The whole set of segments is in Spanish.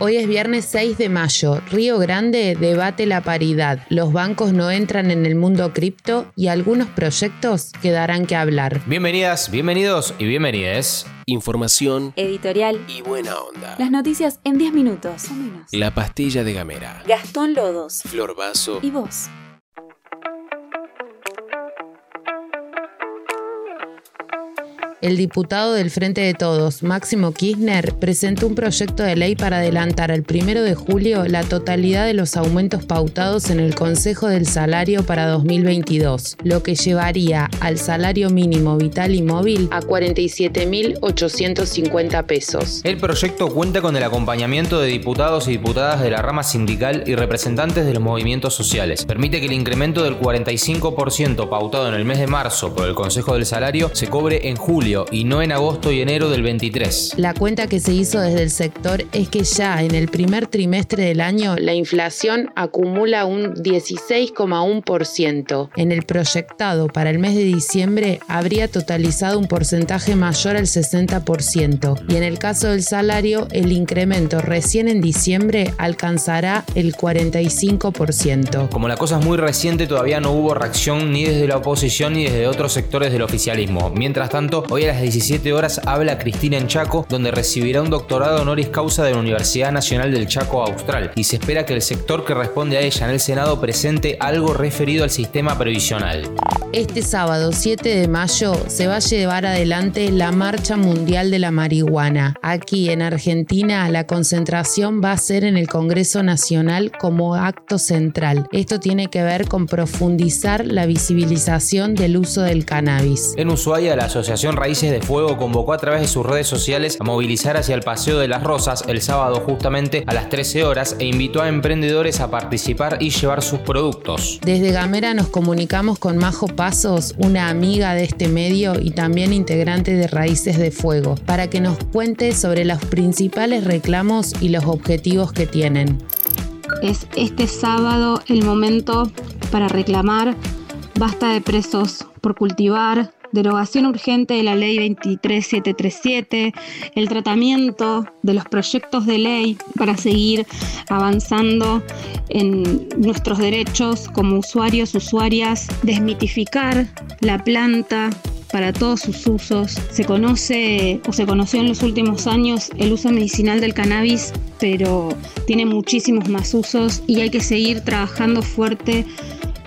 Hoy es viernes 6 de mayo. Río Grande debate la paridad. Los bancos no entran en el mundo cripto y algunos proyectos quedarán que hablar. Bienvenidas, bienvenidos y bienvenides. Información Editorial. y buena onda. Las noticias en 10 minutos o menos. La pastilla de Gamera. Gastón Lodos. Flor Vaso. ¿Y vos? El diputado del Frente de Todos, Máximo Kirchner, presentó un proyecto de ley para adelantar al 1 de julio la totalidad de los aumentos pautados en el Consejo del Salario para 2022, lo que llevaría al salario mínimo vital y móvil a 47.850 pesos. El proyecto cuenta con el acompañamiento de diputados y diputadas de la rama sindical y representantes de los movimientos sociales. Permite que el incremento del 45% pautado en el mes de marzo por el Consejo del Salario se cobre en julio y no en agosto y enero del 23. La cuenta que se hizo desde el sector es que ya en el primer trimestre del año la inflación acumula un 16,1%. En el proyectado para el mes de diciembre habría totalizado un porcentaje mayor al 60% y en el caso del salario el incremento recién en diciembre alcanzará el 45%. Como la cosa es muy reciente, todavía no hubo reacción ni desde la oposición ni desde otros sectores del oficialismo. Mientras tanto, hoy a las 17 horas habla Cristina en Chaco, donde recibirá un doctorado honoris causa de la Universidad Nacional del Chaco Austral, y se espera que el sector que responde a ella en el Senado presente algo referido al sistema previsional. Este sábado 7 de mayo se va a llevar adelante la Marcha Mundial de la Marihuana. Aquí en Argentina la concentración va a ser en el Congreso Nacional como acto central. Esto tiene que ver con profundizar la visibilización del uso del cannabis. En Ushuaia, la Asociación Raíces de Fuego convocó a través de sus redes sociales a movilizar hacia el Paseo de las Rosas el sábado justamente a las 13 horas e invitó a emprendedores a participar y llevar sus productos. Desde Gamera nos comunicamos con Majo Pasos, una amiga de este medio y también integrante de Raíces de Fuego, para que nos cuente sobre los principales reclamos y los objetivos que tienen. Es este sábado el momento para reclamar basta de presos por cultivar, derogación urgente de la ley 23737, el tratamiento de los proyectos de ley para seguir avanzando en nuestros derechos como usuarios, usuarias, desmitificar la planta para todos sus usos. Se conoce o se conoció en los últimos años el uso medicinal del cannabis, pero tiene muchísimos más usos y hay que seguir trabajando fuerte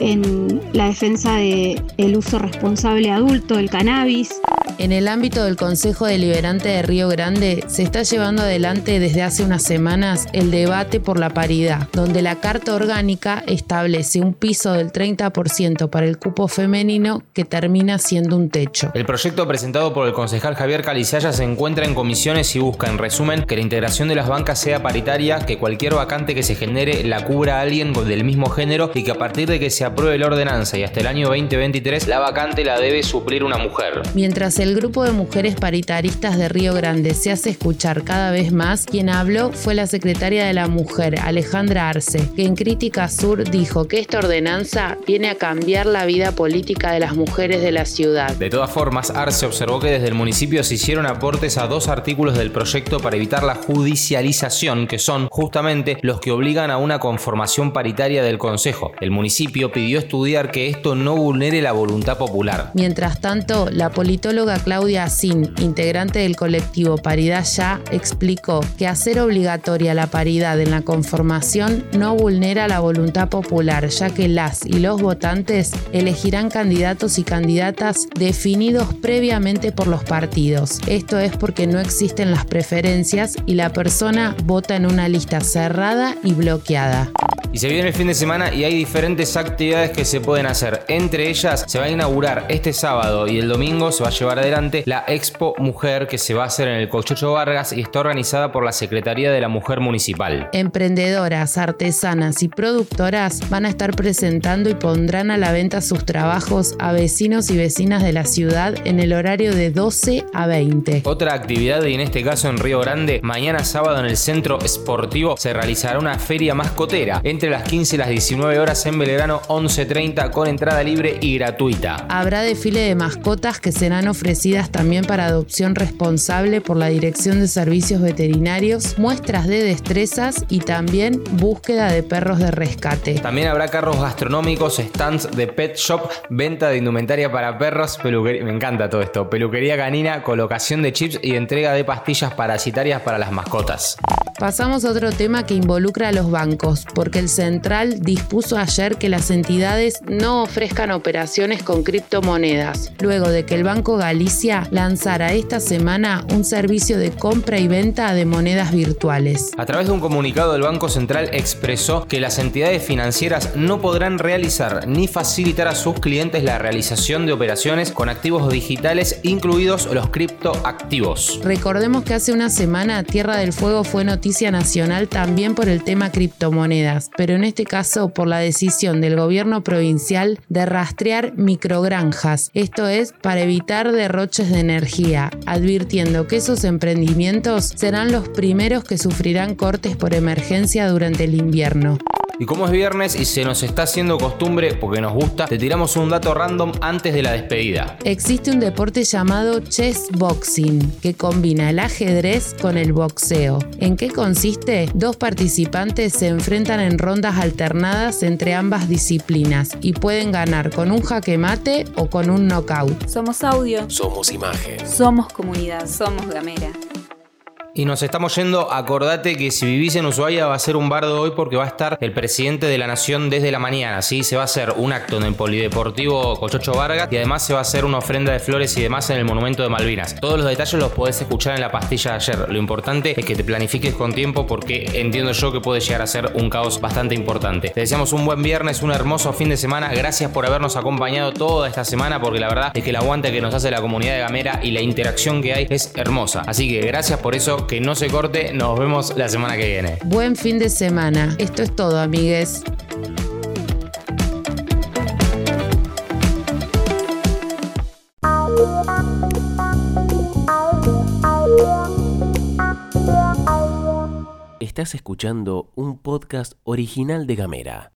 en la defensa del uso responsable adulto del cannabis. En el ámbito del Consejo Deliberante de Río Grande se está llevando adelante desde hace unas semanas el debate por la paridad, donde la Carta Orgánica establece un piso del 30% para el cupo femenino que termina siendo un techo. El proyecto presentado por el concejal Javier Calizaya se encuentra en comisiones y busca, en resumen, que la integración de las bancas sea paritaria, que cualquier vacante que se genere la cubra a alguien del mismo género y que a partir de que se apruebe la ordenanza y hasta el año 2023 la vacante la debe suplir una mujer. Mientras el grupo de mujeres paritaristas de Río Grande se hace escuchar cada vez más, quien habló fue la secretaria de la Mujer, Alejandra Arce, que en Crítica Sur dijo que esta ordenanza viene a cambiar la vida política de las mujeres de la ciudad. De todas formas, Arce observó que desde el municipio se hicieron aportes a dos artículos del proyecto para evitar la judicialización, que son justamente los que obligan a una conformación paritaria del Consejo. El municipio pidió estudiar que esto no vulnere la voluntad popular. Mientras tanto, la politóloga Claudia Sin, integrante del colectivo Paridad Ya, explicó que hacer obligatoria la paridad en la conformación no vulnera la voluntad popular, ya que las y los votantes elegirán candidatos y candidatas definidos previamente por los partidos. Esto es porque no existen las preferencias y la persona vota en una lista cerrada y bloqueada. Y se viene el fin de semana y hay diferentes actividades que se pueden hacer. Entre ellas se va a inaugurar este sábado y el domingo se va a llevar adelante la Expo Mujer que se va a hacer en el Cochocho Vargas y está organizada por la Secretaría de la Mujer Municipal. Emprendedoras, artesanas y productoras van a estar presentando y pondrán a la venta sus trabajos a vecinos y vecinas de la ciudad en el horario de 12 a 20. Otra actividad, y en este caso en Río Grande, mañana sábado en el Centro Esportivo se realizará una feria mascotera entre las 15 y las 19 horas en Belgrano 11.30 con entrada libre y gratuita. Habrá desfile de mascotas que serán ofrecidas también para adopción responsable por la Dirección de Servicios Veterinarios, muestras de destrezas y también búsqueda de perros de rescate. También habrá carros gastronómicos, stands de pet shop, venta de indumentaria para perros, peluquería, me encanta todo esto, peluquería canina, colocación de chips y entrega de pastillas parasitarias para las mascotas. Pasamos a otro tema que involucra a los bancos, porque el Central dispuso ayer que las entidades no ofrezcan operaciones con criptomonedas, luego de que el Banco Galicia lanzara esta semana un servicio de compra y venta de monedas virtuales. A través de un comunicado, el Banco Central expresó que las entidades financieras no podrán realizar ni facilitar a sus clientes la realización de operaciones con activos digitales, incluidos los criptoactivos. Recordemos que hace una semana Tierra del Fuego fue noticia nacional también por el tema criptomonedas, pero en este caso por la decisión del gobierno provincial de rastrear microgranjas, esto es para evitar derroches de energía, advirtiendo que esos emprendimientos serán los primeros que sufrirán cortes por emergencia durante el invierno. Y como es viernes y se nos está haciendo costumbre, porque nos gusta, te tiramos un dato random antes de la despedida. Existe un deporte llamado chess boxing, que combina el ajedrez con el boxeo. ¿En qué consiste? Dos participantes se enfrentan en rondas alternadas entre ambas disciplinas y pueden ganar con un jaque mate o con un knockout. Somos audio. Somos imagen. Somos comunidad. Somos gamera. Y nos estamos yendo, acordate que si vivís en Ushuaia va a ser un bardo hoy porque va a estar el presidente de la nación desde la mañana, ¿sí? Se va a hacer un acto en el Polideportivo Cochocho Vargas y además se va a hacer una ofrenda de flores y demás en el Monumento de Malvinas. Todos los detalles los podés escuchar en la pastilla de ayer. Lo importante es que te planifiques con tiempo porque entiendo yo que puede llegar a ser un caos bastante importante. Te deseamos un buen viernes, un hermoso fin de semana. Gracias por habernos acompañado toda esta semana porque la verdad es que el aguante que nos hace la comunidad de Gamera y la interacción que hay es hermosa. Así que gracias por eso que no se corte. Nos vemos la semana que viene. Buen fin de semana. Esto es todo, amigues. Estás escuchando un podcast original de Gamera.